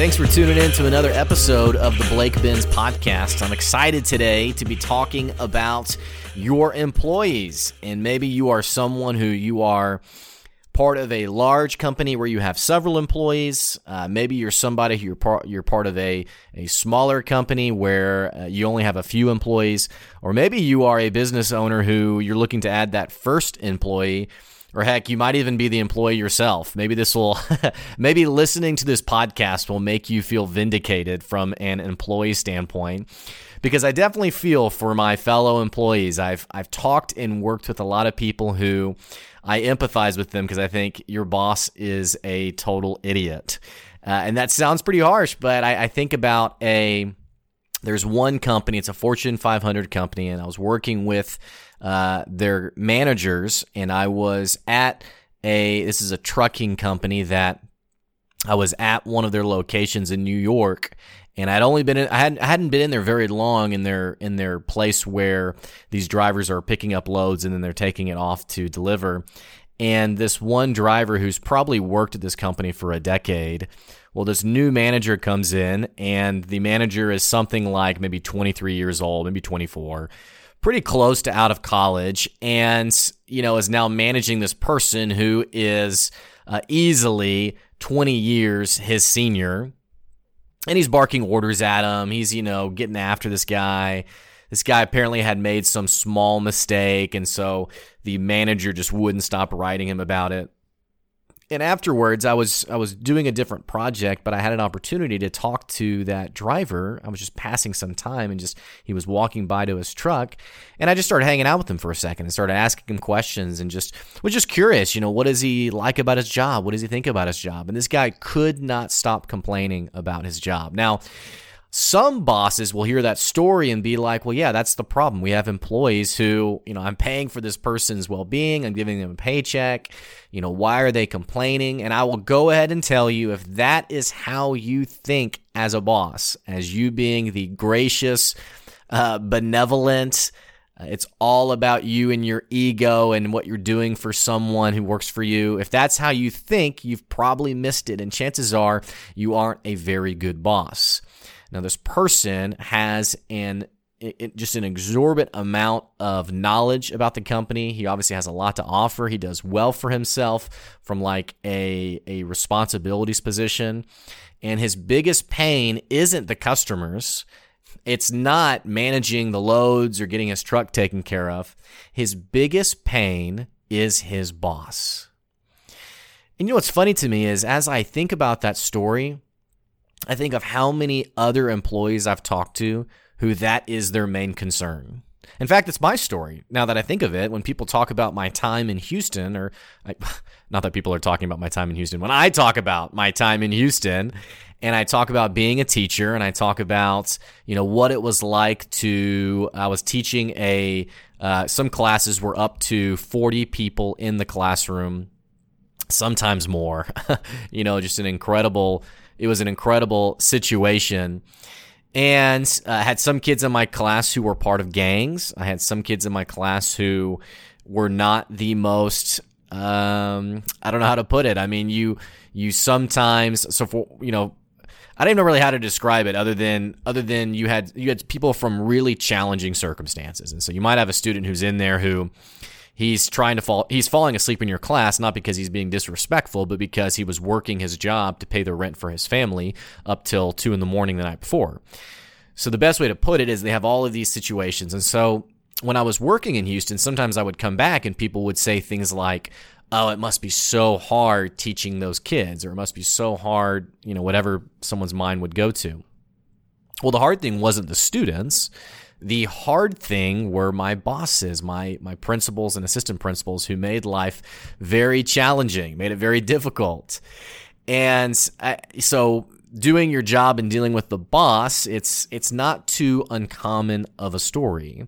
Thanks for tuning in to another episode of the Blake Benz podcast. I'm excited today to be talking about your employees. And maybe you are someone who you are part of a large company where you have several employees. Uh, maybe you're somebody who you're part, you're part of a, a smaller company where uh, you only have a few employees. Or maybe you are a business owner who you're looking to add that first employee or heck, you might even be the employee yourself. Maybe this will, maybe listening to this podcast will make you feel vindicated from an employee standpoint. Because I definitely feel for my fellow employees. I've I've talked and worked with a lot of people who I empathize with them because I think your boss is a total idiot, uh, and that sounds pretty harsh. But I, I think about a there's one company, it's a Fortune 500 company, and I was working with uh, their managers, and I was at a this is a trucking company that I was at one of their locations in New York, and I'd only been in, I hadn't I hadn't been in there very long in their in their place where these drivers are picking up loads and then they're taking it off to deliver. And this one driver who's probably worked at this company for a decade, well, this new manager comes in, and the manager is something like maybe 23 years old, maybe 24 pretty close to out of college and, you know, is now managing this person who is uh, easily 20 years his senior. And he's barking orders at him. He's, you know, getting after this guy. This guy apparently had made some small mistake. And so the manager just wouldn't stop writing him about it and afterwards I was I was doing a different project, but I had an opportunity to talk to that driver. I was just passing some time and just he was walking by to his truck and I just started hanging out with him for a second and started asking him questions and just was just curious, you know, what does he like about his job? What does he think about his job? And this guy could not stop complaining about his job. Now, some bosses will hear that story and be like, well, yeah, that's the problem. We have employees who, you know, I'm paying for this person's well being, I'm giving them a paycheck. You know, why are they complaining? And I will go ahead and tell you if that is how you think as a boss, as you being the gracious, uh, benevolent, uh, it's all about you and your ego and what you're doing for someone who works for you. If that's how you think, you've probably missed it. And chances are you aren't a very good boss. Now, this person has an it, just an exorbitant amount of knowledge about the company. He obviously has a lot to offer. He does well for himself from like a a responsibilities position. And his biggest pain isn't the customers. It's not managing the loads or getting his truck taken care of. His biggest pain is his boss. And you know what's funny to me is as I think about that story, I think of how many other employees I've talked to who that is their main concern. In fact, it's my story. Now that I think of it, when people talk about my time in Houston, or I, not that people are talking about my time in Houston, when I talk about my time in Houston, and I talk about being a teacher, and I talk about you know what it was like to. I was teaching a uh, some classes were up to forty people in the classroom, sometimes more. you know, just an incredible it was an incredible situation. And uh, I had some kids in my class who were part of gangs. I had some kids in my class who were not the most um, I don't know how to put it. I mean, you you sometimes so for you know I don't know really how to describe it other than other than you had you had people from really challenging circumstances. And so you might have a student who's in there who he's trying to fall he's falling asleep in your class not because he's being disrespectful but because he was working his job to pay the rent for his family up till 2 in the morning the night before. So the best way to put it is they have all of these situations. And so when i was working in houston sometimes i would come back and people would say things like oh it must be so hard teaching those kids or it must be so hard you know whatever someone's mind would go to. Well the hard thing wasn't the students the hard thing were my bosses, my my principals and assistant principals who made life very challenging, made it very difficult. And I, so doing your job and dealing with the boss, it's it's not too uncommon of a story.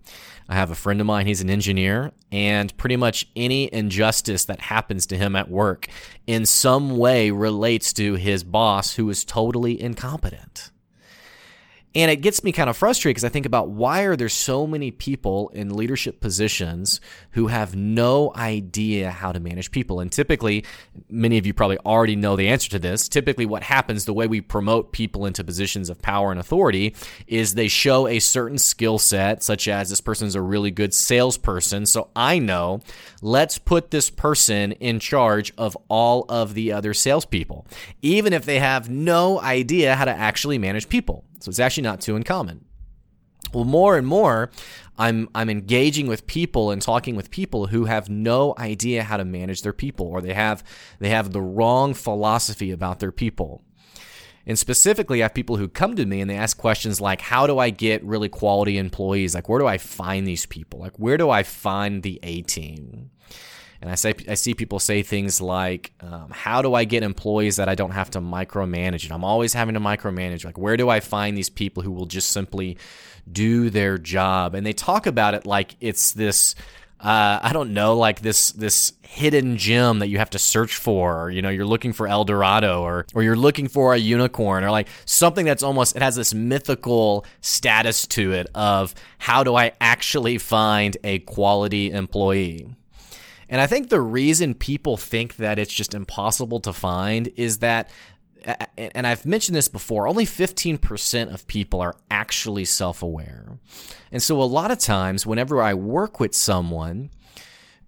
I have a friend of mine, he's an engineer, and pretty much any injustice that happens to him at work in some way relates to his boss who is totally incompetent. And it gets me kind of frustrated because I think about why are there so many people in leadership positions who have no idea how to manage people? And typically, many of you probably already know the answer to this. Typically, what happens, the way we promote people into positions of power and authority, is they show a certain skill set, such as this person's a really good salesperson. So I know, let's put this person in charge of all of the other salespeople, even if they have no idea how to actually manage people. So it's actually not too uncommon. Well, more and more, I'm I'm engaging with people and talking with people who have no idea how to manage their people, or they have they have the wrong philosophy about their people. And specifically, I have people who come to me and they ask questions like, "How do I get really quality employees? Like, where do I find these people? Like, where do I find the A team?" And I say I see people say things like, um, "How do I get employees that I don't have to micromanage?" And I'm always having to micromanage. Like, where do I find these people who will just simply do their job? And they talk about it like it's this. Uh, I don't know, like this this hidden gem that you have to search for, or you know, you're looking for El Dorado, or or you're looking for a unicorn, or like something that's almost it has this mythical status to it of how do I actually find a quality employee? And I think the reason people think that it's just impossible to find is that, and I've mentioned this before, only 15% of people are actually self aware. And so a lot of times, whenever I work with someone,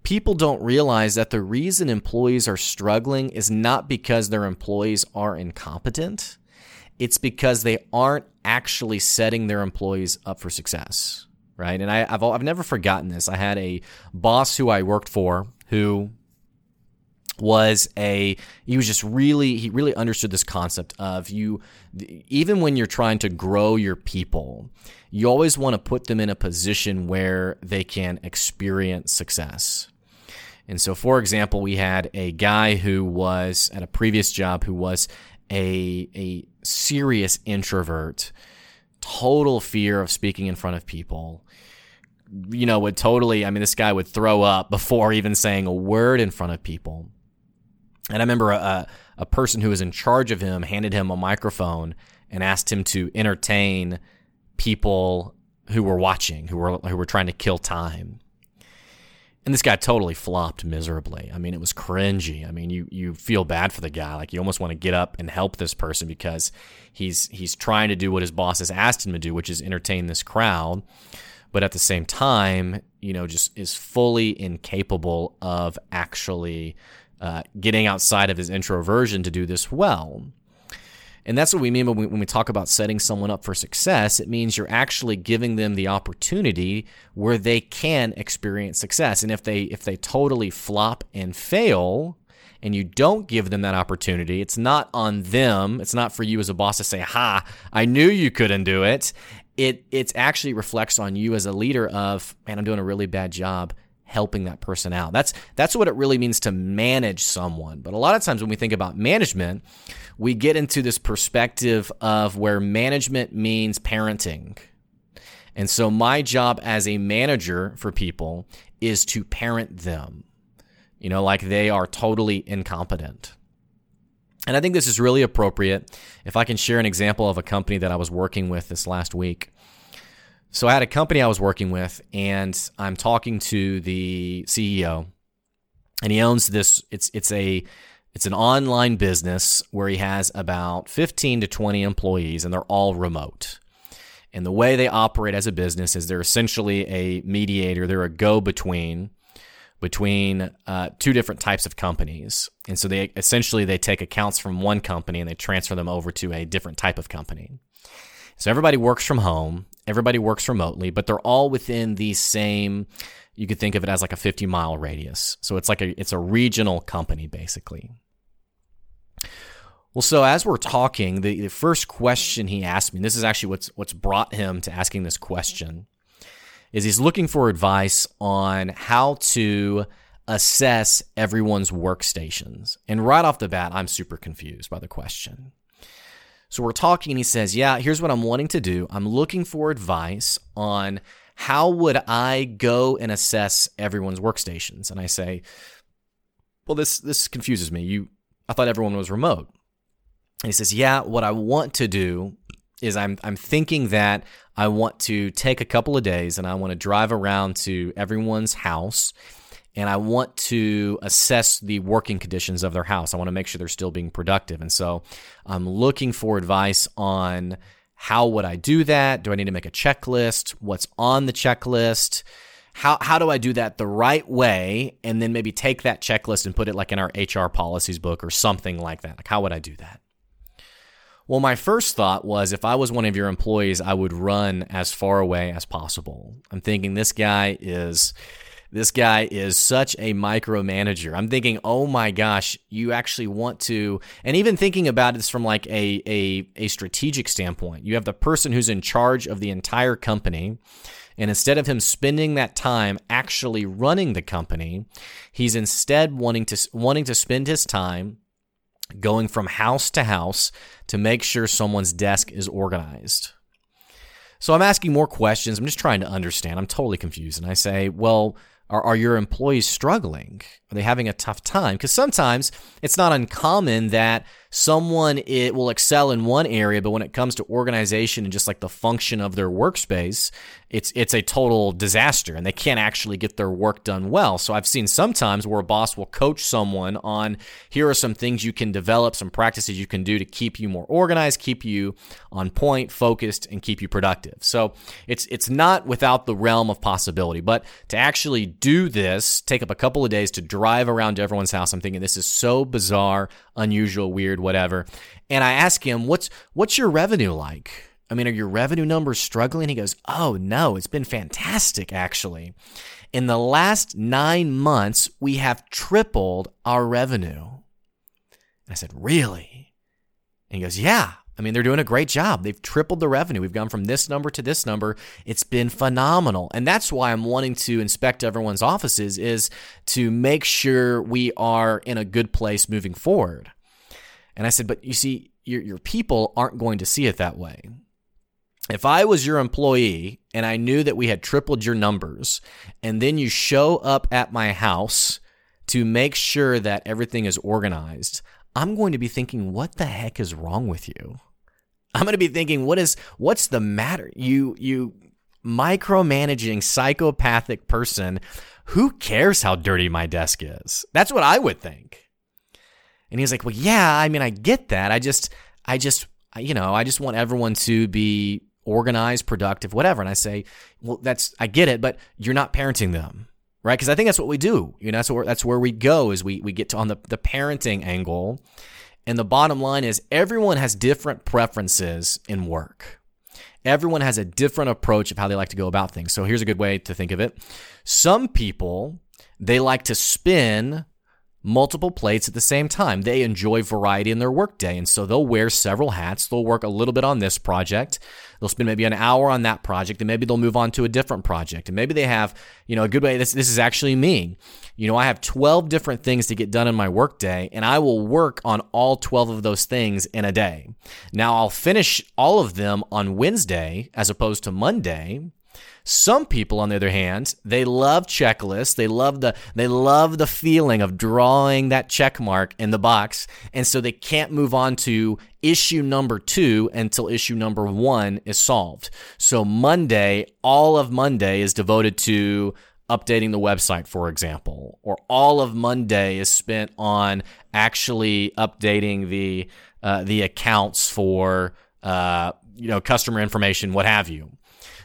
people don't realize that the reason employees are struggling is not because their employees are incompetent, it's because they aren't actually setting their employees up for success right? And I, have I've never forgotten this. I had a boss who I worked for who was a he was just really he really understood this concept of you even when you're trying to grow your people you always want to put them in a position where they can experience success. And so for example we had a guy who was at a previous job who was a a serious introvert total fear of speaking in front of people you know, would totally, I mean, this guy would throw up before even saying a word in front of people. And I remember a, a person who was in charge of him handed him a microphone and asked him to entertain people who were watching, who were who were trying to kill time. And this guy totally flopped miserably. I mean, it was cringy. I mean, you you feel bad for the guy. Like you almost want to get up and help this person because he's he's trying to do what his boss has asked him to do, which is entertain this crowd but at the same time, you know, just is fully incapable of actually uh, getting outside of his introversion to do this well. And that's what we mean when we, when we talk about setting someone up for success. It means you're actually giving them the opportunity where they can experience success. And if they if they totally flop and fail, and you don't give them that opportunity, it's not on them. It's not for you as a boss to say, "Ha, I knew you couldn't do it." It it actually reflects on you as a leader of man i'm doing a really bad job helping that person out. That's that's what it really means to manage someone. But a lot of times when we think about management we get into this perspective of where management means parenting. And so my job as a manager for people is to parent them. You know like they are totally incompetent and I think this is really appropriate if I can share an example of a company that I was working with this last week. So I had a company I was working with, and I'm talking to the CEO, and he owns this. It's it's a it's an online business where he has about 15 to 20 employees, and they're all remote. And the way they operate as a business is they're essentially a mediator. They're a go between between uh, two different types of companies. And so they essentially they take accounts from one company and they transfer them over to a different type of company. So everybody works from home, everybody works remotely, but they're all within the same you could think of it as like a 50 mile radius. So it's like a it's a regional company basically. Well, so as we're talking, the, the first question he asked me, this is actually what's what's brought him to asking this question is he's looking for advice on how to assess everyone's workstations. And right off the bat, I'm super confused by the question. So we're talking and he says, "Yeah, here's what I'm wanting to do. I'm looking for advice on how would I go and assess everyone's workstations?" And I say, "Well, this this confuses me. You I thought everyone was remote." And he says, "Yeah, what I want to do is I'm I'm thinking that I want to take a couple of days and I want to drive around to everyone's house and I want to assess the working conditions of their house. I want to make sure they're still being productive. And so I'm looking for advice on how would I do that? Do I need to make a checklist? What's on the checklist? How, how do I do that the right way? And then maybe take that checklist and put it like in our HR policies book or something like that. Like, how would I do that? Well, my first thought was if I was one of your employees, I would run as far away as possible. I'm thinking this guy is this guy is such a micromanager. I'm thinking, oh my gosh, you actually want to, and even thinking about this from like a, a, a strategic standpoint. You have the person who's in charge of the entire company. And instead of him spending that time actually running the company, he's instead wanting to wanting to spend his time going from house to house to make sure someone's desk is organized. So I'm asking more questions. I'm just trying to understand. I'm totally confused. And I say, well, are, are your employees struggling? Are they having a tough time? Because sometimes it's not uncommon that someone it will excel in one area, but when it comes to organization and just like the function of their workspace, it's it's a total disaster and they can't actually get their work done well. So I've seen sometimes where a boss will coach someone on here are some things you can develop, some practices you can do to keep you more organized, keep you on point, focused, and keep you productive. So it's it's not without the realm of possibility, but to actually do this, take up a couple of days to drive around to everyone's house. I'm thinking this is so bizarre, unusual, weird, whatever. And I ask him, "What's what's your revenue like?" I mean, are your revenue numbers struggling? He goes, Oh, no, it's been fantastic, actually. In the last nine months, we have tripled our revenue. I said, Really? And he goes, Yeah. I mean, they're doing a great job. They've tripled the revenue. We've gone from this number to this number. It's been phenomenal. And that's why I'm wanting to inspect everyone's offices is to make sure we are in a good place moving forward. And I said, but you see, your, your people aren't going to see it that way if I was your employee and I knew that we had tripled your numbers, and then you show up at my house to make sure that everything is organized, I'm going to be thinking, what the heck is wrong with you? I'm going to be thinking, what is what's the matter? You you micromanaging psychopathic person, who cares how dirty my desk is? That's what I would think. And he's like, "Well, yeah, I mean, I get that. I just I just you know, I just want everyone to be organized, productive, whatever. And I say, well, that's I get it, but you're not parenting them, right? Because I think that's what we do. You know, that's where that's where we go is we we get to on the the parenting angle. And the bottom line is everyone has different preferences in work. Everyone has a different approach of how they like to go about things. So here's a good way to think of it. Some people, they like to spin multiple plates at the same time. They enjoy variety in their workday, and so they'll wear several hats. They'll work a little bit on this project. They'll spend maybe an hour on that project, and maybe they'll move on to a different project. And maybe they have, you know, a good way. This this is actually me. You know, I have 12 different things to get done in my workday, and I will work on all 12 of those things in a day. Now I'll finish all of them on Wednesday as opposed to Monday some people, on the other hand, they love checklists. They love the they love the feeling of drawing that check mark in the box, and so they can't move on to issue number two until issue number one is solved. So Monday, all of Monday is devoted to updating the website, for example, or all of Monday is spent on actually updating the uh, the accounts for uh, you know customer information, what have you.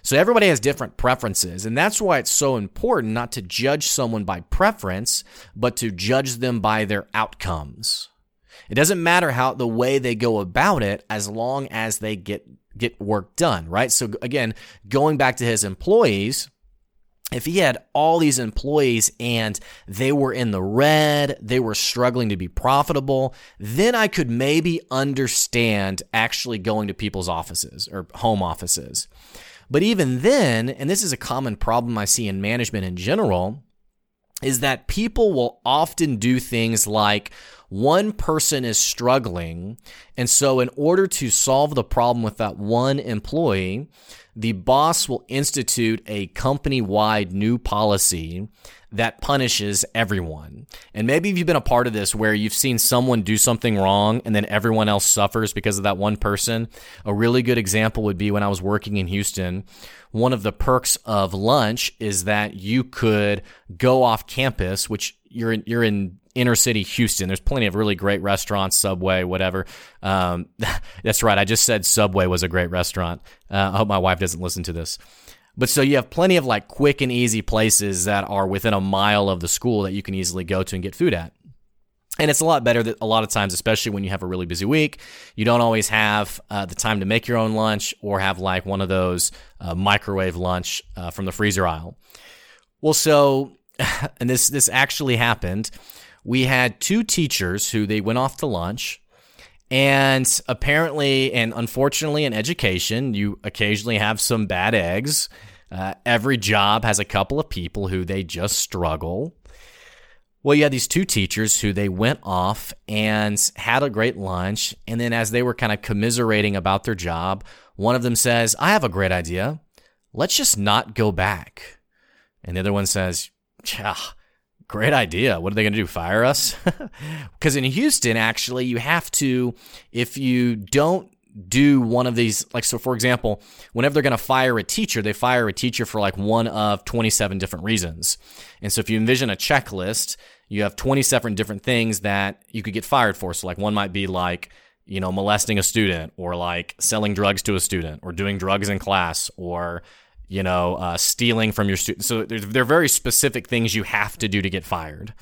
So everybody has different preferences, and that's why it's so important not to judge someone by preference, but to judge them by their outcomes. It doesn't matter how the way they go about it as long as they get get work done, right? So again, going back to his employees, if he had all these employees and they were in the red, they were struggling to be profitable, then I could maybe understand actually going to people's offices or home offices. But even then, and this is a common problem I see in management in general, is that people will often do things like one person is struggling. And so, in order to solve the problem with that one employee, the boss will institute a company wide new policy that punishes everyone. And maybe if you've been a part of this where you've seen someone do something wrong and then everyone else suffers because of that one person. A really good example would be when I was working in Houston. One of the perks of lunch is that you could go off campus, which you're in, you're in inner city Houston. There's plenty of really great restaurants, Subway, whatever. Um, that's right. I just said Subway was a great restaurant. Uh, I hope my wife doesn't listen to this. But so you have plenty of like quick and easy places that are within a mile of the school that you can easily go to and get food at. And it's a lot better that a lot of times, especially when you have a really busy week, you don't always have uh, the time to make your own lunch or have like one of those uh, microwave lunch uh, from the freezer aisle. Well, so, and this this actually happened. We had two teachers who they went off to lunch and apparently, and unfortunately, in education, you occasionally have some bad eggs. Uh, every job has a couple of people who they just struggle. Well, you had these two teachers who they went off and had a great lunch. And then, as they were kind of commiserating about their job, one of them says, I have a great idea. Let's just not go back. And the other one says, Yeah, Great idea. What are they going to do? Fire us? Because in Houston, actually, you have to, if you don't do one of these, like, so for example, whenever they're going to fire a teacher, they fire a teacher for like one of 27 different reasons. And so if you envision a checklist, you have 27 different things that you could get fired for. So, like, one might be like, you know, molesting a student or like selling drugs to a student or doing drugs in class or you know, uh, stealing from your students. So there are very specific things you have to do to get fired.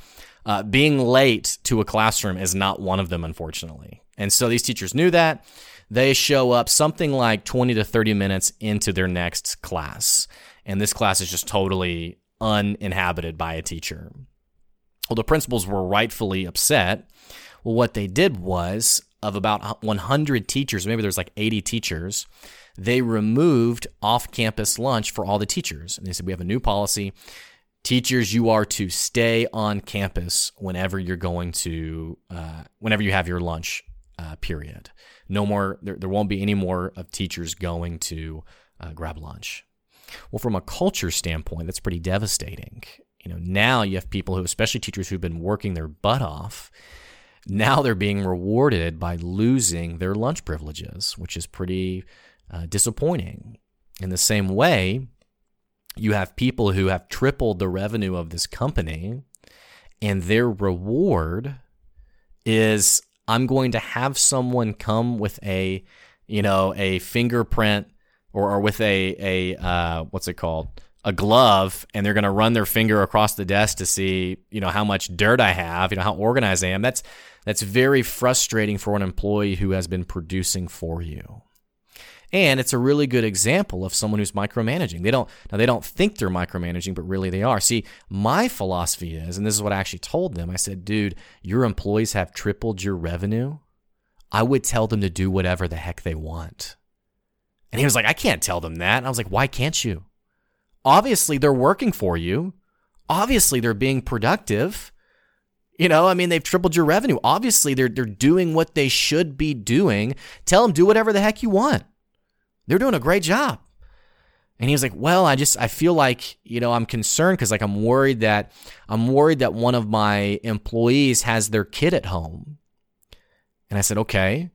Uh, being late to a classroom is not one of them, unfortunately. And so these teachers knew that. They show up something like 20 to 30 minutes into their next class. And this class is just totally uninhabited by a teacher. Well, the principals were rightfully upset. Well, what they did was, of about 100 teachers, maybe there's like 80 teachers, they removed off campus lunch for all the teachers. And they said, we have a new policy. Teachers, you are to stay on campus whenever you're going to, uh, whenever you have your lunch uh, period. No more, there, there won't be any more of teachers going to uh, grab lunch. Well, from a culture standpoint, that's pretty devastating. You know, now you have people who, especially teachers who've been working their butt off, now they're being rewarded by losing their lunch privileges, which is pretty uh, disappointing. In the same way, you have people who have tripled the revenue of this company, and their reward is I'm going to have someone come with a, you know, a fingerprint or, or with a a uh, what's it called? a glove and they're going to run their finger across the desk to see, you know, how much dirt I have, you know, how organized I am. That's that's very frustrating for an employee who has been producing for you. And it's a really good example of someone who's micromanaging. They don't now they don't think they're micromanaging, but really they are. See, my philosophy is, and this is what I actually told them. I said, dude, your employees have tripled your revenue. I would tell them to do whatever the heck they want. And he was like, I can't tell them that. And I was like, why can't you? Obviously, they're working for you. Obviously, they're being productive. You know, I mean, they've tripled your revenue. Obviously, they're they're doing what they should be doing. Tell them do whatever the heck you want. They're doing a great job. And he was like, "Well, I just I feel like, you know, I'm concerned cuz like I'm worried that I'm worried that one of my employees has their kid at home." And I said, "Okay.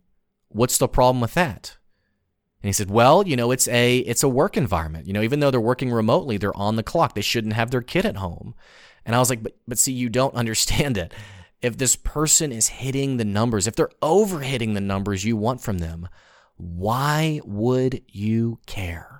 What's the problem with that?" And he said, "Well, you know, it's a it's a work environment. You know, even though they're working remotely, they're on the clock. They shouldn't have their kid at home." And I was like, "But but see, you don't understand it. If this person is hitting the numbers, if they're over hitting the numbers you want from them, why would you care?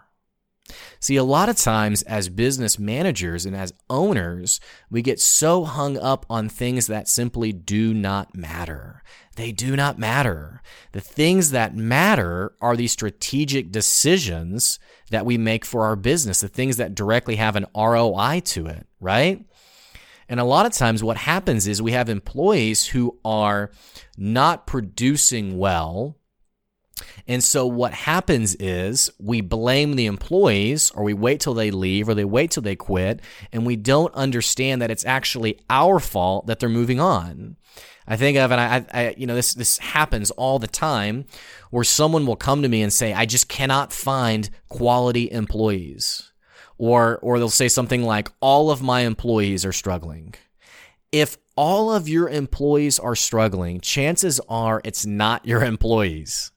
See, a lot of times as business managers and as owners, we get so hung up on things that simply do not matter. They do not matter. The things that matter are the strategic decisions that we make for our business, the things that directly have an ROI to it, right? And a lot of times, what happens is we have employees who are not producing well and so what happens is we blame the employees or we wait till they leave or they wait till they quit and we don't understand that it's actually our fault that they're moving on. I think of, and I, I, you know, this, this happens all the time where someone will come to me and say, I just cannot find quality employees. or or they'll say something like all of my employees are struggling. If all of your employees are struggling, chances are it's not your employees.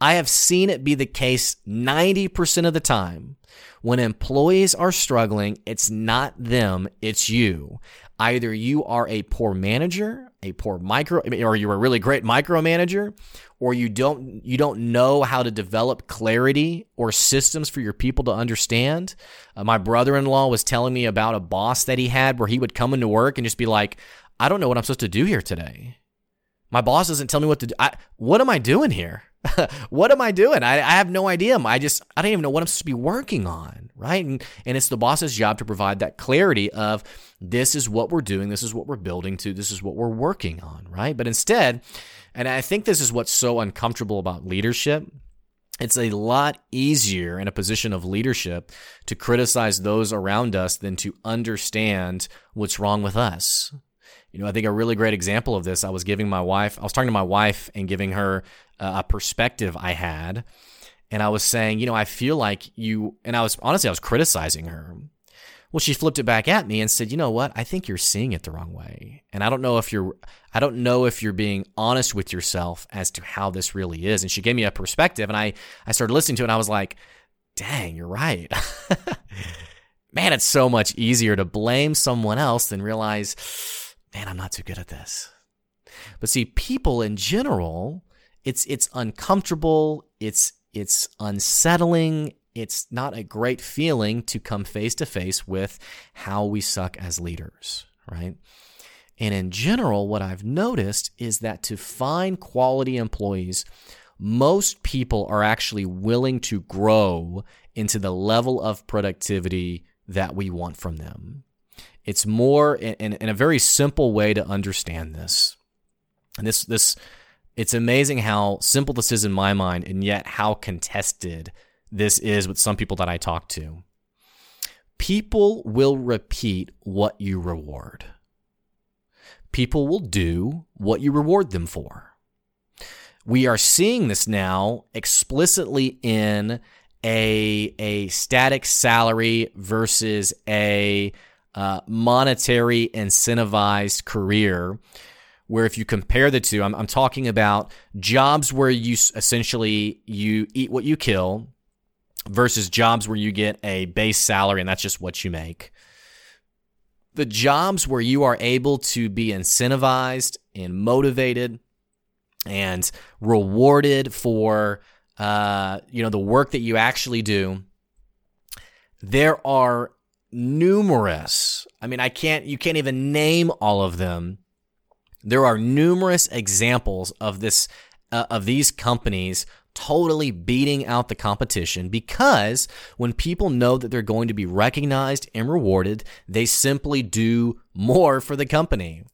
I have seen it be the case 90% of the time. When employees are struggling, it's not them, it's you. Either you are a poor manager, a poor micro, or you're a really great micromanager, or you don't you don't know how to develop clarity or systems for your people to understand. Uh, my brother-in-law was telling me about a boss that he had where he would come into work and just be like, "I don't know what I'm supposed to do here today. My boss doesn't tell me what to do. I, what am I doing here?" what am I doing? I, I, have no idea. I just, I don't even know what I'm supposed to be working on, right? And, and it's the boss's job to provide that clarity of this is what we're doing, this is what we're building to, this is what we're working on, right? But instead, and I think this is what's so uncomfortable about leadership. It's a lot easier in a position of leadership to criticize those around us than to understand what's wrong with us. You know, I think a really great example of this, I was giving my wife, I was talking to my wife and giving her a perspective I had. And I was saying, you know, I feel like you, and I was honestly, I was criticizing her. Well, she flipped it back at me and said, you know what? I think you're seeing it the wrong way. And I don't know if you're, I don't know if you're being honest with yourself as to how this really is. And she gave me a perspective and I, I started listening to it and I was like, dang, you're right. Man, it's so much easier to blame someone else than realize, man, I'm not too good at this. But see, people in general, it's it's uncomfortable, it's it's unsettling, it's not a great feeling to come face to face with how we suck as leaders, right? And in general, what I've noticed is that to find quality employees, most people are actually willing to grow into the level of productivity that we want from them. It's more in, in a very simple way to understand this. And this this it's amazing how simple this is in my mind and yet how contested this is with some people that I talk to. People will repeat what you reward. People will do what you reward them for. We are seeing this now explicitly in a, a static salary versus a uh, monetary incentivized career where if you compare the two I'm, I'm talking about jobs where you essentially you eat what you kill versus jobs where you get a base salary and that's just what you make. The jobs where you are able to be incentivized and motivated and rewarded for uh, you know the work that you actually do there are numerous. I mean, I can't, you can't even name all of them. There are numerous examples of this, uh, of these companies totally beating out the competition because when people know that they're going to be recognized and rewarded, they simply do more for the company.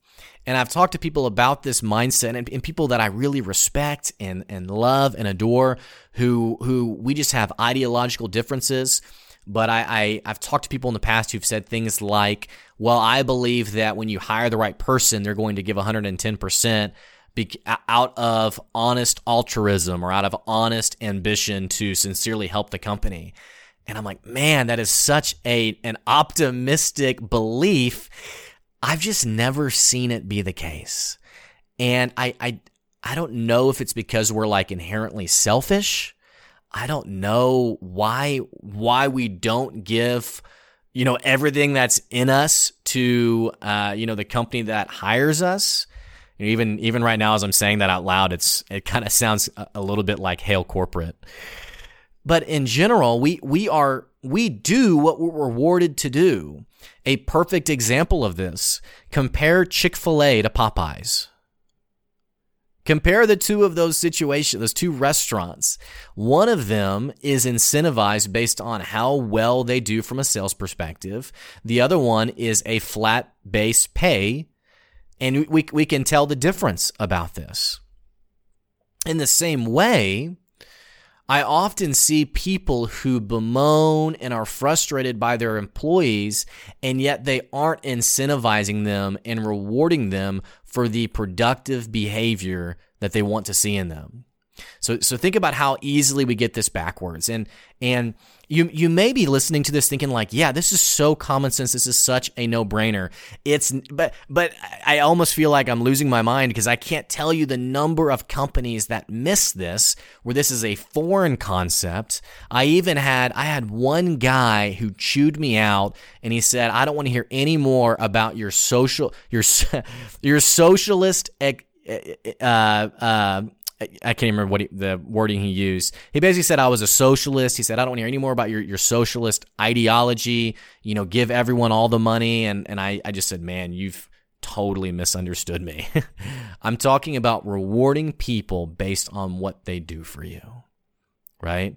And I've talked to people about this mindset and, and, people that I really respect and, and love and adore who, who we just have ideological differences but I, I have talked to people in the past who've said things like, "Well, I believe that when you hire the right person, they're going to give 110 percent." out of honest altruism or out of honest ambition to sincerely help the company. And I'm like, man, that is such a an optimistic belief. I've just never seen it be the case. And I I I don't know if it's because we're like inherently selfish I don't know why why we don't give you know everything that's in us to uh, you know the company that hires us. You know, even even right now, as I'm saying that out loud, it's it kind of sounds a, little bit like hail corporate. But in general, we we are we do what we're rewarded to do. A perfect example of this: compare Chick Fil A to Popeyes. Compare the two of those situations, those two restaurants. One of them is incentivized based on how well they do from a sales perspective. The other one is a flat base pay. And we, we can tell the difference about this. In the same way, I often see people who bemoan and are frustrated by their employees, and yet they aren't incentivizing them and rewarding them for the productive behavior that they want to see in them. So so think about how easily we get this backwards. And and you you may be listening to this thinking like, yeah, this is so common sense. This is such a no-brainer. It's but but I almost feel like I'm losing my mind because I can't tell you the number of companies that miss this where this is a foreign concept. I even had I had one guy who chewed me out and he said, "I don't want to hear any more about your social your your socialist uh, uh, I can't remember what he, the wording he used. He basically said I was a socialist. He said I don't want to hear any more about your, your socialist ideology. You know, give everyone all the money. And and I I just said, man, you've totally misunderstood me. I'm talking about rewarding people based on what they do for you, right?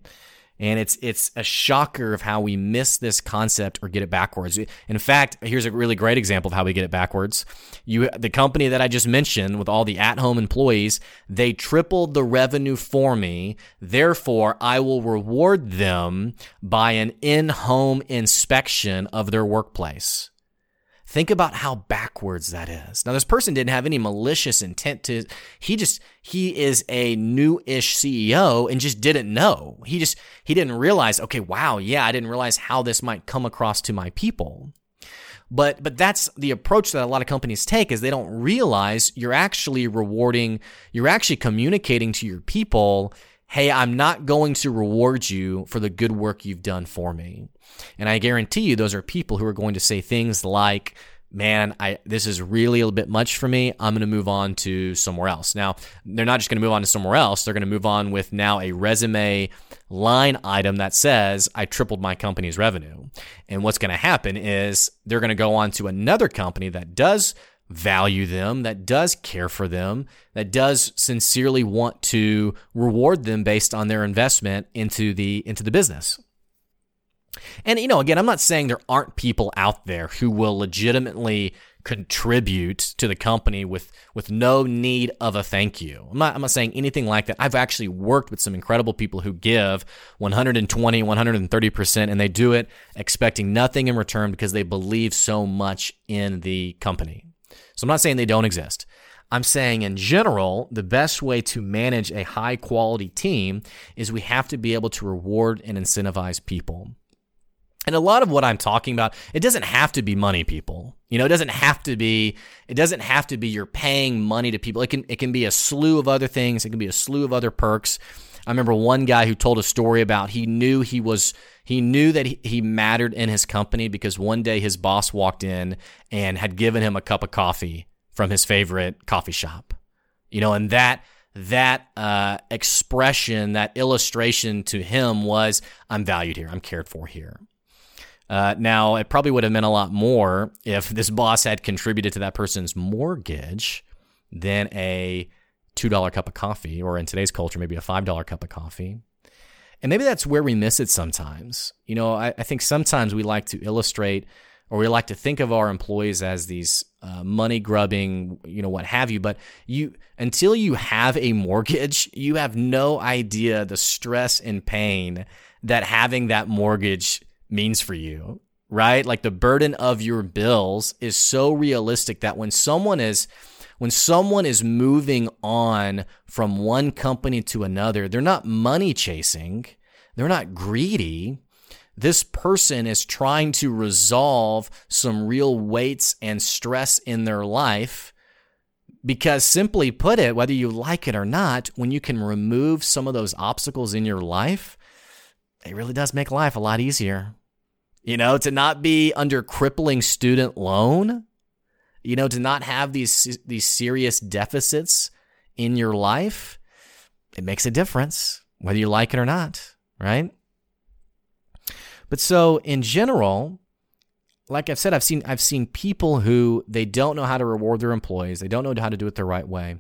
And it's it's a shocker of how we miss this concept or get it backwards. In fact, here's a really great example of how we get it backwards. You the company that I just mentioned with all the at-home employees, they tripled the revenue for me. Therefore, I will reward them by an in-home inspection of their workplace. Think about how backwards that is. Now, this person didn't have any malicious intent to, he just, he is a new-ish CEO and just didn't know. He just, he didn't realize, okay, wow, yeah, I didn't realize how this might come across to my people. But, but that's the approach that a lot of companies take is they don't realize you're actually rewarding, you're actually communicating to your people hey, I'm not going to reward you for the good work you've done for me. And I guarantee you, those are people who are going to say things like, man, I this is really a bit much for me. I'm going to move on to somewhere else. Now, they're not just going to move on to somewhere else. They're going to move on with now a resume line item that says I tripled my company's revenue. And what's going to happen is they're going to go on to another company that does value them, that does care for them, that does sincerely want to reward them based on their investment into the into the business. And you know, again, I'm not saying there aren't people out there who will legitimately contribute to the company with with no need of a thank you. I'm not I'm not saying anything like that. I've actually worked with some incredible people who give 120, 130% and they do it expecting nothing in return because they believe so much in the company. So I'm not saying they don't exist. I'm saying in general, the best way to manage a high quality team is we have to be able to reward and incentivize people. And a lot of what I'm talking about, it doesn't have to be money, people. You know, it doesn't have to be, it doesn't have to be you're paying money to people. It can, it can be a slew of other things. It can be a slew of other perks. I remember one guy who told a story about he knew he was, he knew that he, he mattered in his company because one day his boss walked in and had given him a cup of coffee from his favorite coffee shop. You know, and that, that uh, expression, that illustration to him was, I'm valued here. I'm cared for here. Uh, now, it probably would have meant a lot more if this boss had contributed to that person's mortgage than a $2 cup of coffee, or in today's culture, maybe a $5 cup of coffee. And maybe that's where we miss it sometimes. You know, I, I think sometimes we like to illustrate or we like to think of our employees as these uh, money grubbing, you know, what have you. But you, until you have a mortgage, you have no idea the stress and pain that having that mortgage means for you, right? Like the burden of your bills is so realistic that when someone is when someone is moving on from one company to another, they're not money chasing, they're not greedy. This person is trying to resolve some real weights and stress in their life because, simply put it, whether you like it or not, when you can remove some of those obstacles in your life, it really does make life a lot easier. You know, to not be under crippling student loan, you know, to not have these these serious deficits in your life, it makes a difference whether you like it or not, right? But so in general, like I've said, I've seen I've seen people who they don't know how to reward their employees. They don't know how to do it the right way.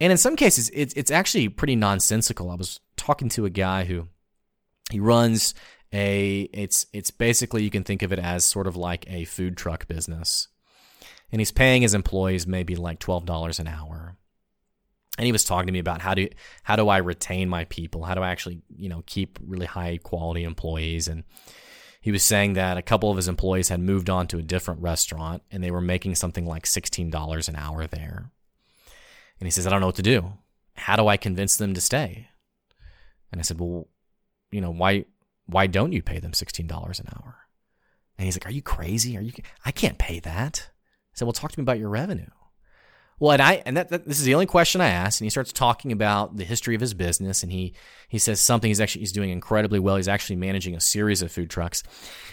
And in some cases, it's it's actually pretty nonsensical. I was talking to a guy who he runs a it's it's basically you can think of it as sort of like a food truck business. And he's paying his employees maybe like $12 an hour. And he was talking to me about how do how do I retain my people? How do I actually, you know, keep really high quality employees and he was saying that a couple of his employees had moved on to a different restaurant and they were making something like $16 an hour there. And he says, I don't know what to do. how do I convince them to stay? And I said, well, you know, why why don't you pay them $16 an hour? And he's like, are you crazy? Are you I can't pay that. I said, well, talk to me about your revenue. Well, and I and that, that, this is the only question I asked, and he starts talking about the history of his business, and he he says something he's actually he's doing incredibly well. He's actually managing a series of food trucks,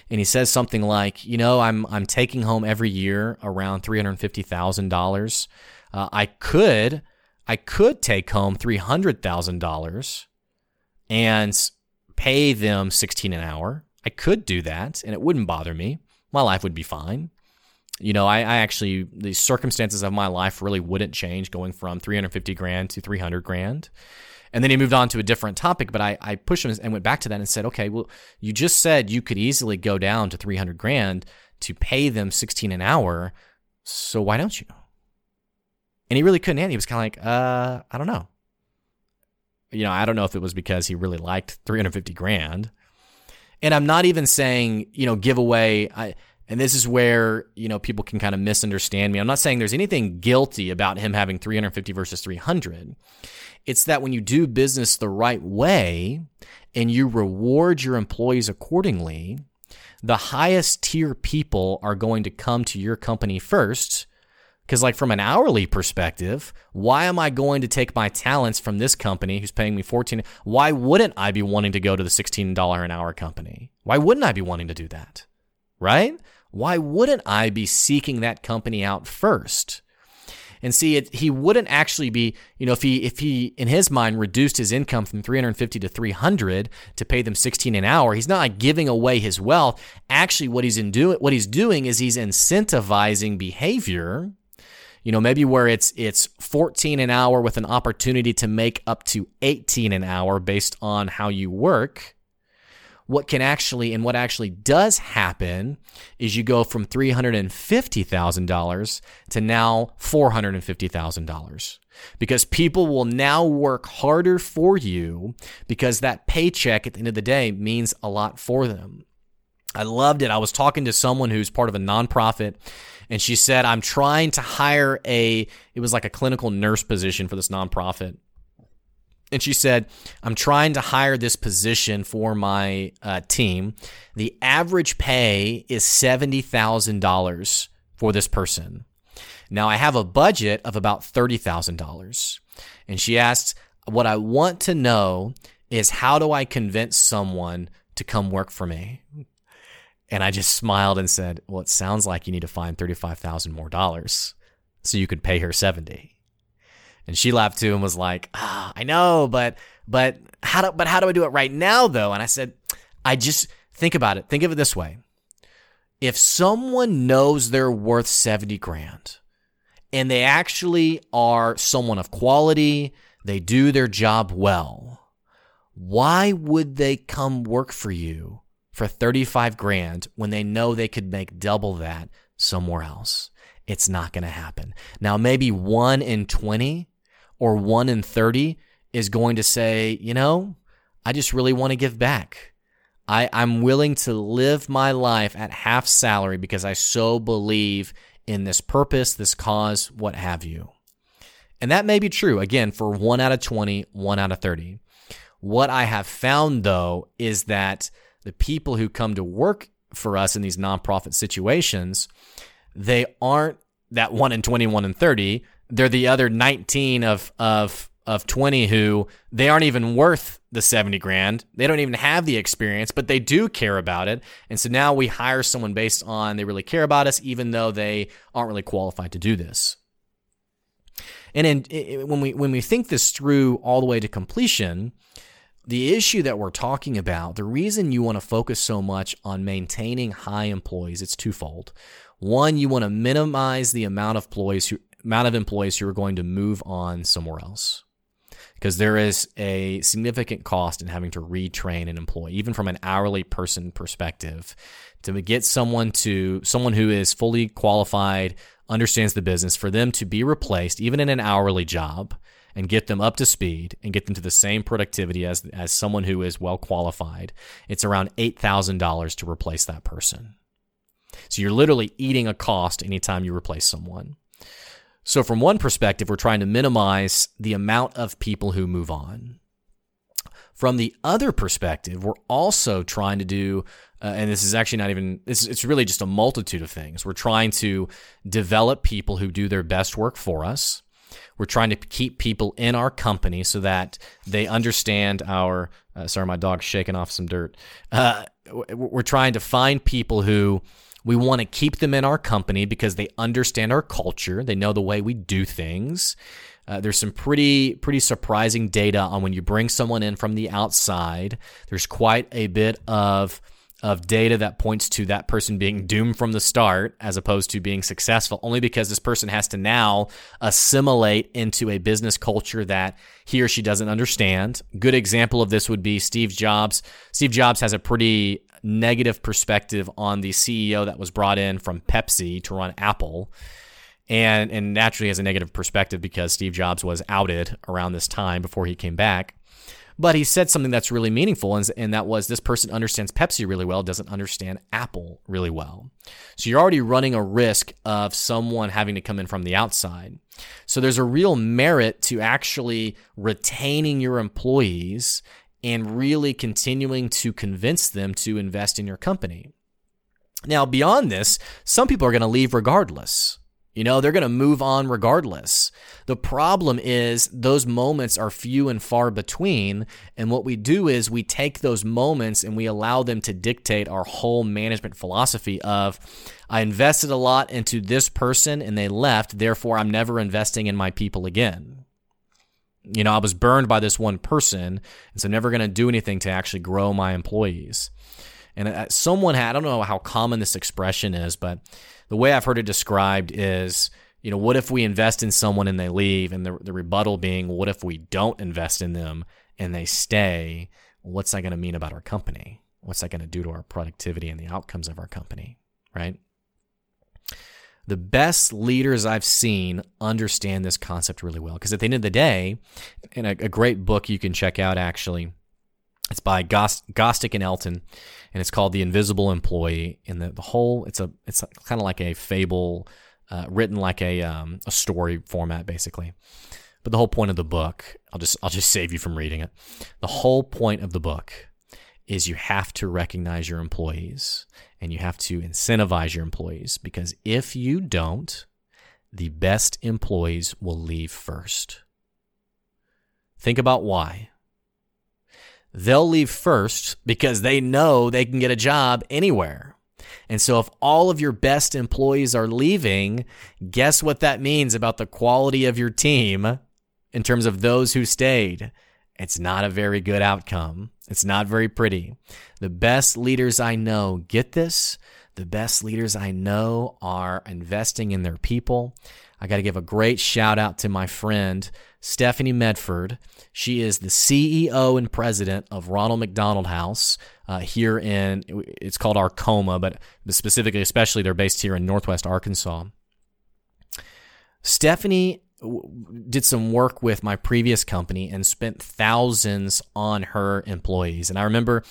and he says something like, you know, I'm I'm taking home every year around three hundred fifty thousand uh, dollars. I could I could take home three hundred thousand dollars and pay them sixteen an hour. I could do that, and it wouldn't bother me. My life would be fine you know, I, I, actually the circumstances of my life really wouldn't change going from 350 grand to 300 grand. And then he moved on to a different topic, but I, I pushed him and went back to that and said, okay, well, you just said you could easily go down to 300 grand to pay them 16 an hour. So why don't you? And he really couldn't it. He was kind of like, uh, I don't know. You know, I don't know if it was because he really liked 350 grand. And I'm not even saying, you know, give away. I, and this is where, you know, people can kind of misunderstand me. I'm not saying there's anything guilty about him having 350 versus 300. It's that when you do business the right way and you reward your employees accordingly, the highest tier people are going to come to your company first. Because, like, from an hourly perspective, why am I going to take my talents from this company who's paying me 14? Why wouldn't I be wanting to go to the $16 an hour company? Why wouldn't I be wanting to do that? Right? why wouldn't I be seeking that company out first? And see, it, he wouldn't actually be, you know, if he if he in his mind reduced his income from 350 to 300 to pay them 16 an hour, he's not like giving away his wealth. Actually, what he's in do what he's doing is he's incentivizing behavior. You know, maybe where it's it's 14 an hour with an opportunity to make up to 18 an hour based on how you work what can actually and what actually does happen is you go from $350,000 to now $450,000 because people will now work harder for you because that paycheck at the end of the day means a lot for them. I loved it. I was talking to someone who's part of a nonprofit and she said, I'm trying to hire a, it was like a clinical nurse position for this nonprofit and she said, I'm trying to hire this position for my uh, team. The average pay is $70,000 for this person. Now, I have a budget of about $30,000. And she asked, What I want to know is how do I convince someone to come work for me? And I just smiled and said, Well, it sounds like you need to find 35,000 more dollars so you could pay her 70. And she laughed too and was like, ah, I know, but but how do but how do I do it right now though? And I said, I just think about it. Think of it this way. If someone knows they're worth 70 grand and they actually are someone of quality, they do their job well, why would they come work for you for 35 grand when they know they could make double that somewhere else? It's not going to happen. Now, maybe one in 20 or one in 30 is going to say, you know, I just really want to give back. I, I'm willing to live my life at half salary because I so believe in this purpose, this cause, what have you. And that may be true, again, for one out of 20, one out of 30. What I have found, though, is that the people who come to work for us in these nonprofit situations, they aren't that 1 in 21 and 30 they're the other 19 of of of 20 who they aren't even worth the 70 grand. They don't even have the experience, but they do care about it. And so now we hire someone based on they really care about us, even though they aren't really qualified to do this. And in, when we when we think this through all the way to completion, the issue that we're talking about, the reason you want to focus so much on maintaining high employees, it's twofold. One, you want to minimize the amount of employees who amount of employees who are going to move on somewhere else. Because there is a significant cost in having to retrain an employee, even from an hourly person perspective, to get someone to someone who is fully qualified, understands the business, for them to be replaced, even in an hourly job, and get them up to speed and get them to the same productivity as as someone who is well qualified. It's around eight thousand dollars to replace that person. So you're literally eating a cost anytime you replace someone. So, from one perspective, we're trying to minimize the amount of people who move on. From the other perspective, we're also trying to do, uh, and this is actually not even, it's, it's really just a multitude of things. We're trying to develop people who do their best work for us. We're trying to keep people in our company so that they understand our. Uh, sorry, my dog's shaking off some dirt. Uh, we're trying to find people who we want to keep them in our company because they understand our culture. They know the way we do things. Uh, there's some pretty pretty surprising data on when you bring someone in from the outside. There's quite a bit of of data that points to that person being doomed from the start as opposed to being successful only because this person has to now assimilate into a business culture that he or she doesn't understand. Good example of this would be Steve Jobs. Steve Jobs has a pretty negative perspective on the CEO that was brought in from Pepsi to run Apple and and naturally has a negative perspective because Steve Jobs was outed around this time before he came back. But he said something that's really meaningful, and, and that was this person understands Pepsi really well, doesn't understand Apple really well. So you're already running a risk of someone having to come in from the outside. So there's a real merit to actually retaining your employees and really continuing to convince them to invest in your company. Now, beyond this, some people are going to leave regardless. You know, they're going to move on regardless. The problem is those moments are few and far between. And what we do is we take those moments and we allow them to dictate our whole management philosophy of, I invested a lot into this person and they left. Therefore, I'm never investing in my people again. You know, I was burned by this one person. And so never going to do anything to actually grow my employees. And uh, someone had, I don't know how common this expression is, but the way I've heard it described is, you know, what if we invest in someone and they leave? And the, the rebuttal being, what if we don't invest in them and they stay? What's that going to mean about our company? What's that going to do to our productivity and the outcomes of our company? Right? The best leaders I've seen understand this concept really well because at the end of the day, in a, a great book you can check out actually, it's by Gost, Gostick and Elton, and it's called The Invisible Employee. And the, the whole, it's a, it's kind of like a fable, uh, written like a, um, a story format, basically. But the whole point of the book, I'll just, I'll just save you from reading it. The whole point of the book is you have to recognize your employees and you have to incentivize your employees because if you don't, the best employees will leave first. Think about why they'll leave first because they know they can get a job anywhere. And so, if all of your best employees are leaving, guess what that means about the quality of your team in terms of those who stayed? It's not a very good outcome. It's not very pretty. The best leaders I know get this. The best leaders I know are investing in their people. I got to give a great shout out to my friend Stephanie Medford. She is the CEO and president of Ronald McDonald House uh, here in, it's called Arkoma, but specifically, especially, they're based here in Northwest Arkansas. Stephanie did some work with my previous company and spent thousands on her employees. And I remember,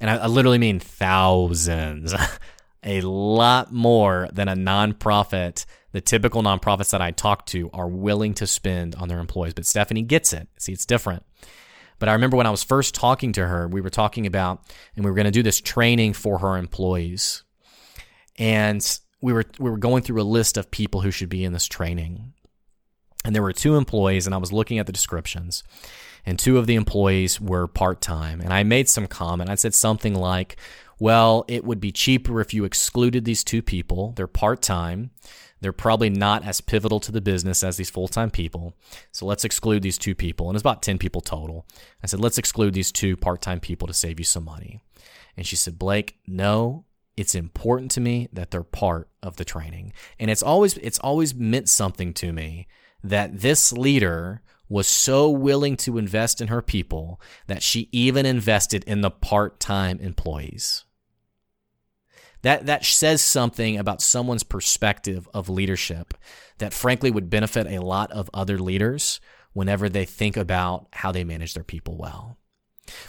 and I, I literally mean thousands, a lot more than a nonprofit the typical nonprofits that I talk to are willing to spend on their employees. But Stephanie gets it. See, it's different. But I remember when I was first talking to her, we were talking about, and we were going to do this training for her employees. And we were we were going through a list of people who should be in this training. And there were two employees, and I was looking at the descriptions. And two of the employees were part time. And I made some comment. I said something like, well, it would be cheaper if you excluded these two people. They're part time. They're probably not as pivotal to the business as these full time people. So let's exclude these two people. And it's about 10 people total. I said, let's exclude these two part time people to save you some money. And she said, Blake, no, it's important to me that they're part of the training. And it's always, it's always meant something to me that this leader was so willing to invest in her people that she even invested in the part time employees. That that says something about someone's perspective of leadership that frankly would benefit a lot of other leaders whenever they think about how they manage their people well.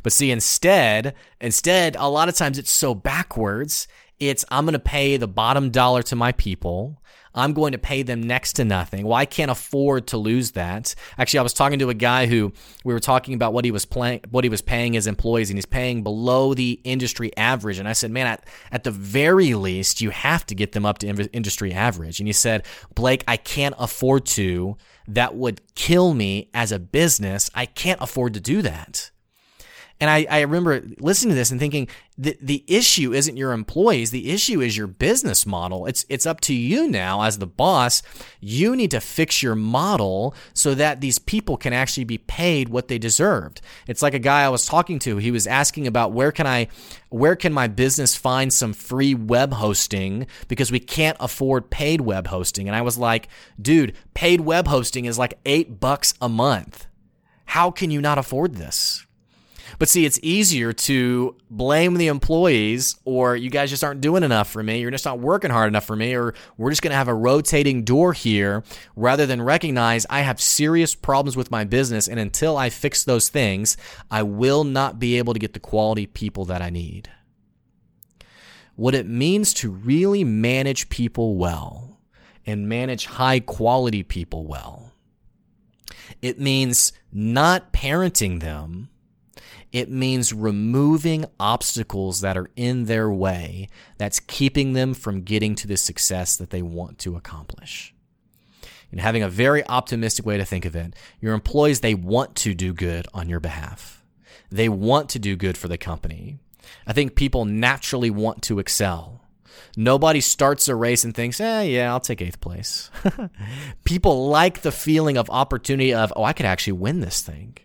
But see instead, instead a lot of times it's so backwards It's I'm going to pay the bottom dollar to my people. I'm going to pay them next to nothing. Well, I can't afford to lose that. Actually, I was talking to a guy who we were talking about what he was playing, what he was paying his employees, and he's paying below the industry average. And I said, man, at, at the very least, you have to get them up to industry average. And he said, Blake, I can't afford to. That would kill me as a business. I can't afford to do that. And I, I remember listening to this and thinking the, the issue isn't your employees. The issue is your business model. It's, it's up to you now as the boss. You need to fix your model so that these people can actually be paid what they deserved. It's like a guy I was talking to. He was asking about where can I, where can my business find some free web hosting because we can't afford paid web hosting. And I was like, dude, paid web hosting is like eight bucks a month. How can you not afford this? But see, it's easier to blame the employees or you guys just aren't doing enough for me. You're just not working hard enough for me or we're just going to have a rotating door here rather than recognize I have serious problems with my business. And until I fix those things, I will not be able to get the quality people that I need. What it means to really manage people well and manage high quality people well. It means not parenting them it means removing obstacles that are in their way that's keeping them from getting to the success that they want to accomplish. And having a very optimistic way to think of it, your employees, they want to do good on your behalf. They want to do good for the company. I think people naturally want to excel. Nobody starts a race and thinks, eh, yeah, I'll take eighth place. people like the feeling of opportunity of, oh, I could actually win this thing.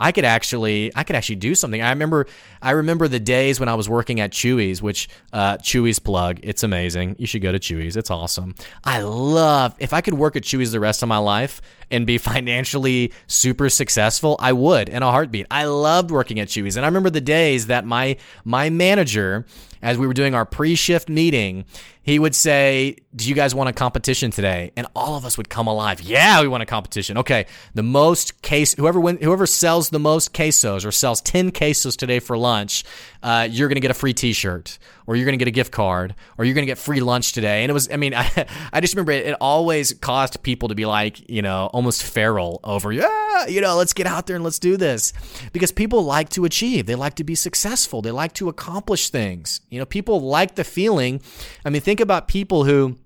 I could actually I could actually do something. I remember I remember the days when I was working at Chuy's, which uh, Chuy's plug. It's amazing. You should go to Chuy's. It's awesome. I love if I could work at Chuy's the rest of my life and be financially super successful, I would in a heartbeat. I loved working at Chuy's, and I remember the days that my my manager as we were doing our pre-shift meeting, he would say, "Do you guys want a competition today?" And all of us would come alive. Yeah, we want a competition. Okay, the most case whoever win, whoever sells the most quesos or sells ten quesos today for lunch, uh, you're gonna get a free T-shirt or you're gonna get a gift card or you're gonna get free lunch today. And it was, I mean, I, I just remember it, it always caused people to be like, you know, almost feral over, yeah, you know, let's get out there and let's do this because people like to achieve, they like to be successful, they like to accomplish things. You know, people like the feeling. I mean, think about people who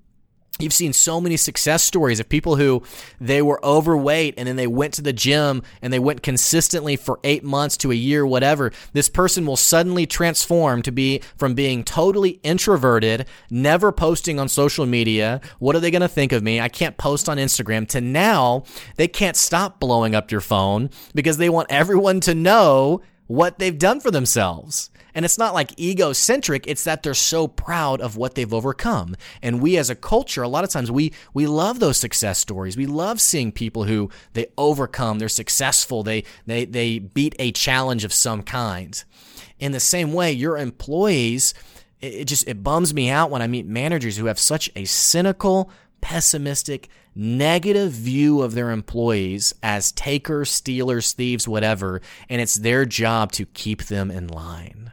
You've seen so many success stories of people who they were overweight and then they went to the gym and they went consistently for eight months to a year, whatever. This person will suddenly transform to be from being totally introverted, never posting on social media. What are they going to think of me? I can't post on Instagram to now they can't stop blowing up your phone because they want everyone to know what they've done for themselves. And it's not like egocentric, it's that they're so proud of what they've overcome. And we as a culture, a lot of times we we love those success stories. We love seeing people who they overcome, they're successful, they they they beat a challenge of some kind. In the same way, your employees it just it bums me out when I meet managers who have such a cynical, pessimistic, negative view of their employees as takers, stealers, thieves, whatever, and it's their job to keep them in line.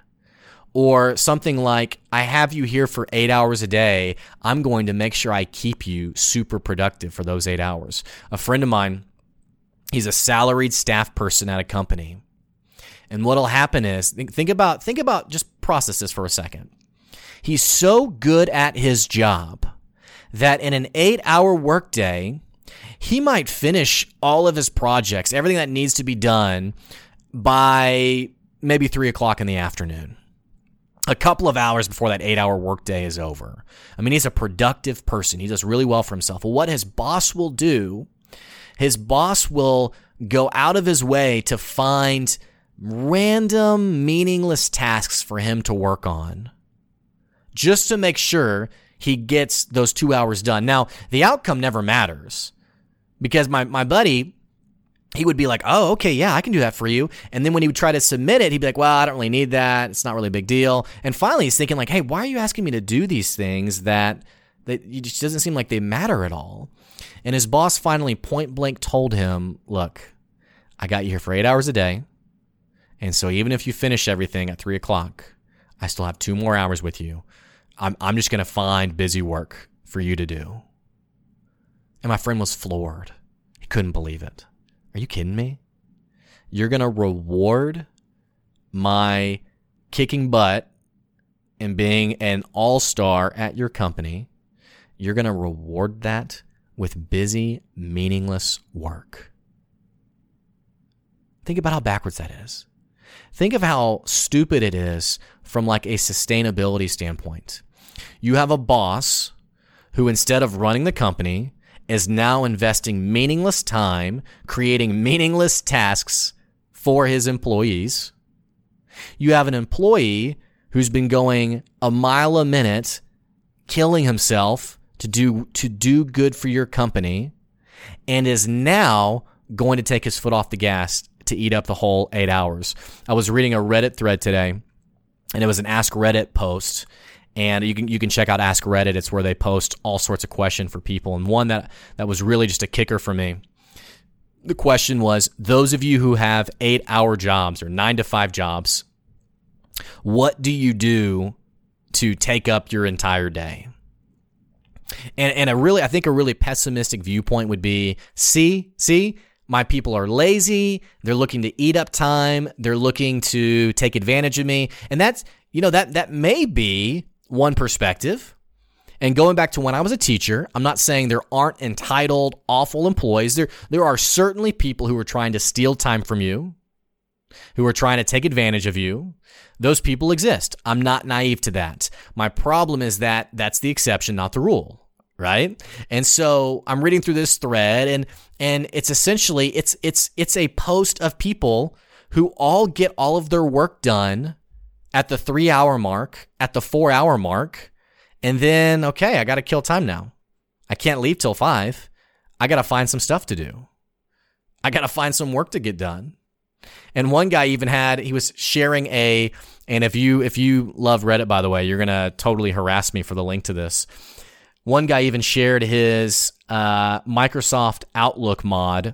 Or something like, I have you here for eight hours a day. I'm going to make sure I keep you super productive for those eight hours. A friend of mine, he's a salaried staff person at a company. And what'll happen is think about think about just process this for a second. He's so good at his job that in an 8-hour workday, he might finish all of his projects, everything that needs to be done by maybe three o'clock in the afternoon a couple of hours before that eight hour workday is over. I mean, he's a productive person. He does really well for himself. Well, what his boss will do, his boss will go out of his way to find random, meaningless tasks for him to work on just to make sure he gets those two hours done. Now, the outcome never matters because my, my buddy, he would be like, "Oh, okay, yeah, I can do that for you." And then when he would try to submit it, he'd be like, "Well, I don't really need that. It's not really a big deal." And finally, he's thinking like, "Hey, why are you asking me to do these things that that just doesn't seem like they matter at all?" And his boss finally point blank told him, "Look, I got you here for eight hours a day, and so even if you finish everything at three o'clock, I still have two more hours with you. I'm, I'm just to find busy work for you to do. And my friend was floored. He couldn't believe it. Are you kidding me? You're going to reward my kicking butt and being an all star at your company. You're going to reward that with busy, meaningless work. Think about how backwards that is. Think of how stupid it is from like a sustainability standpoint. You have a boss who instead of running the company is now investing meaningless time creating meaningless tasks for his employees. You have an employee who's been going a mile a minute killing himself to do to do good for your company and is now going to take his foot off the gas to eat up the whole 8 hours. I was reading a Reddit thread today and it was an ask Reddit post and you can you can check out Ask Reddit. It's where they post all sorts of questions for people. And one that that was really just a kicker for me. The question was: Those of you who have eight hour jobs or nine to five jobs, what do you do to take up your entire day? And and a really I think a really pessimistic viewpoint would be: See, see. My people are lazy. They're looking to eat up time. They're looking to take advantage of me. And that's, you know, that, that may be one perspective. And going back to when I was a teacher, I'm not saying there aren't entitled, awful employees. There, there are certainly people who are trying to steal time from you, who are trying to take advantage of you. Those people exist. I'm not naive to that. My problem is that that's the exception, not the rule, right? And so I'm reading through this thread and and it's essentially it's it's it's a post of people who all get all of their work done at the three hour mark, at the four hour mark, and then, okay, I got to kill time now. I can't leave till five. I got to find some stuff to do. I got to find some work to get done. And one guy even had, he was sharing a, and if you, if you love Reddit, by the way, you're going to totally harass me for the link to this. One guy even shared his uh, Microsoft Outlook mod,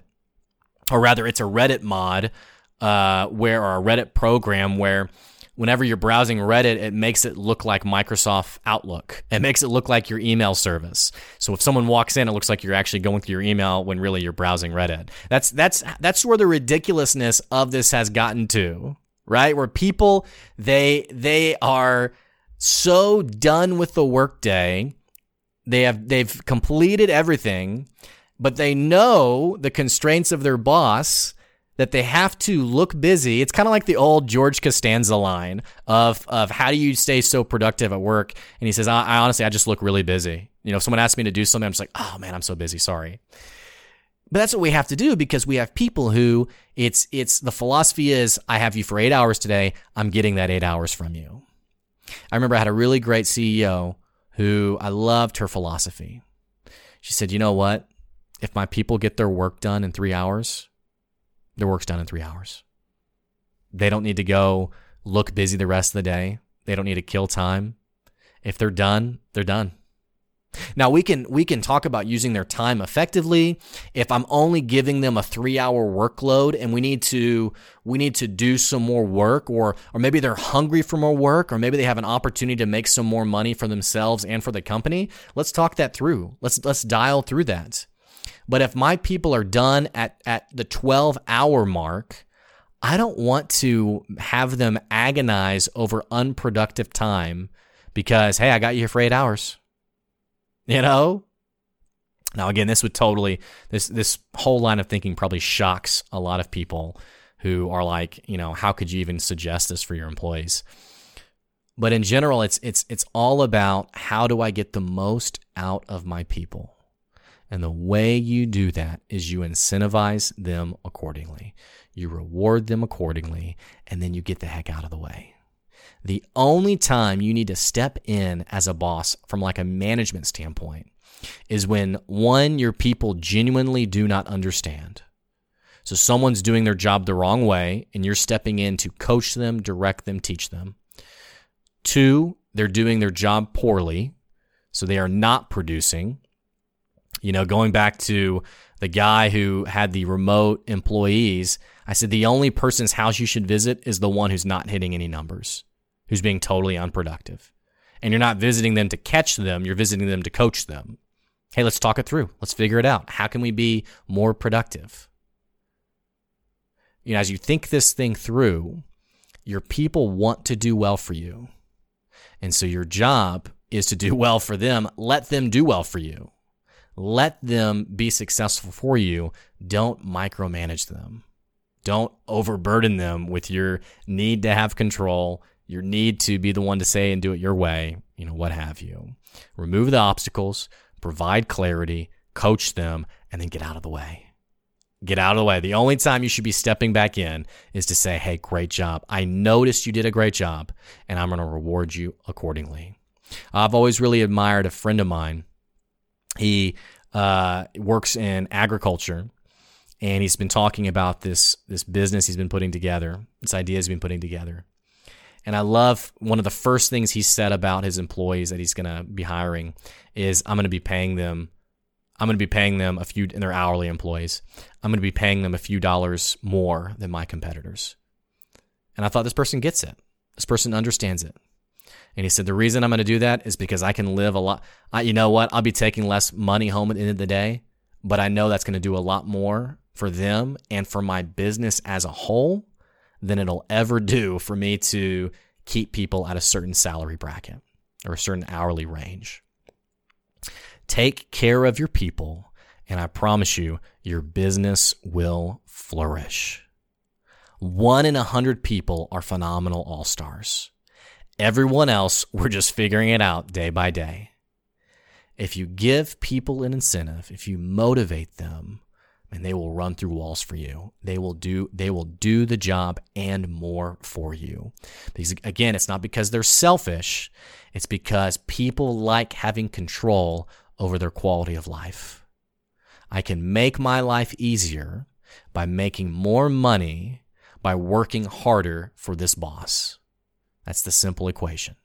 or rather, it's a Reddit mod, uh, where, or a Reddit program where whenever you're browsing Reddit, it makes it look like Microsoft Outlook. It makes it look like your email service. So if someone walks in, it looks like you're actually going through your email when really you're browsing Reddit. That's that's that's where the ridiculousness of this has gotten to, right? Where people they they are so done with the workday. They have they've completed everything, but they know the constraints of their boss that they have to look busy. It's kind of like the old George Costanza line of of how do you stay so productive at work? And he says, I, I honestly, I just look really busy. You know, if someone asks me to do something, I'm just like, oh man, I'm so busy. Sorry. But that's what we have to do because we have people who it's it's the philosophy is I have you for eight hours today. I'm getting that eight hours from you. I remember I had a really great CEO who I loved her philosophy. She said, you know what? If my people get their work done in three hours, their work's done in three hours. They don't need to go look busy the rest of the day. They don't need to kill time. If they're done, they're done. Now we can we can talk about using their time effectively. If I'm only giving them a 3-hour workload and we need to we need to do some more work or or maybe they're hungry for more work or maybe they have an opportunity to make some more money for themselves and for the company, let's talk that through. Let's let's dial through that. But if my people are done at, at the 12 hour mark, I don't want to have them agonize over unproductive time because, hey, I got you here for eight hours. You know? Now, again, this would totally, this, this whole line of thinking probably shocks a lot of people who are like, you know, how could you even suggest this for your employees? But in general, it's, it's, it's all about how do I get the most out of my people? And the way you do that is you incentivize them accordingly. You reward them accordingly, and then you get the heck out of the way. The only time you need to step in as a boss from like a management standpoint is when one, your people genuinely do not understand. So someone's doing their job the wrong way, and you're stepping in to coach them, direct them, teach them. Two, they're doing their job poorly, so they are not producing. You know, going back to the guy who had the remote employees, I said the only person's house you should visit is the one who's not hitting any numbers, who's being totally unproductive. And you're not visiting them to catch them, you're visiting them to coach them. Hey, let's talk it through. Let's figure it out. How can we be more productive? You know, as you think this thing through, your people want to do well for you. And so your job is to do well for them. Let them do well for you. Let them be successful for you. Don't micromanage them. Don't overburden them with your need to have control, your need to be the one to say and do it your way, you know, what have you. Remove the obstacles, provide clarity, coach them, and then get out of the way. Get out of the way. The only time you should be stepping back in is to say, hey, great job. I noticed you did a great job, and I'm going to reward you accordingly. I've always really admired a friend of mine he uh, works in agriculture, and he's been talking about this this business he's been putting together, this idea he's been putting together. And I love one of the first things he said about his employees that he's going to be hiring is I'm going to be paying them I'm going to be paying them a few and they're hourly employees. I'm going to be paying them a few dollars more than my competitors. And I thought this person gets it. This person understands it. And he said, The reason I'm going to do that is because I can live a lot. I, you know what? I'll be taking less money home at the end of the day, but I know that's going to do a lot more for them and for my business as a whole than it'll ever do for me to keep people at a certain salary bracket or a certain hourly range. Take care of your people, and I promise you, your business will flourish. One in a hundred people are phenomenal all stars. Everyone else, we're just figuring it out day by day. If you give people an incentive, if you motivate them, and they will run through walls for you. They will do they will do the job and more for you. Because again, it's not because they're selfish, it's because people like having control over their quality of life. I can make my life easier by making more money by working harder for this boss. That's the simple equation.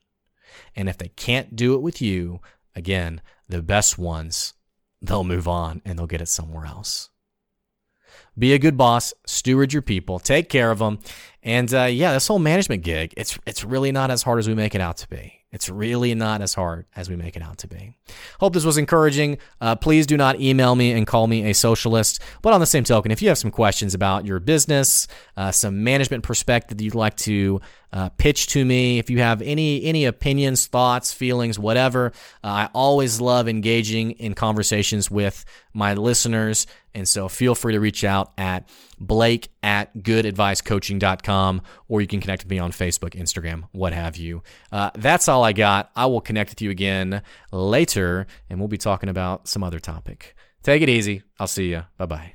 And if they can't do it with you, again, the best ones, they'll move on and they'll get it somewhere else. Be a good boss, steward your people, take care of them, and uh, yeah, this whole management gig, it's it's really not as hard as we make it out to be. It's really not as hard as we make it out to be. Hope this was encouraging. Uh, please do not email me and call me a socialist. But on the same token, if you have some questions about your business, uh, some management perspective that you'd like to uh, pitch to me, if you have any any opinions, thoughts, feelings, whatever, uh, I always love engaging in conversations with my listeners. And so feel free to reach out at blake at goodadvicecoaching.com or you can connect with me on Facebook, Instagram, what have you. Uh, that's all I got. I will connect with you again later and we'll be talking about some other topic. Take it easy. I'll see you. Bye bye.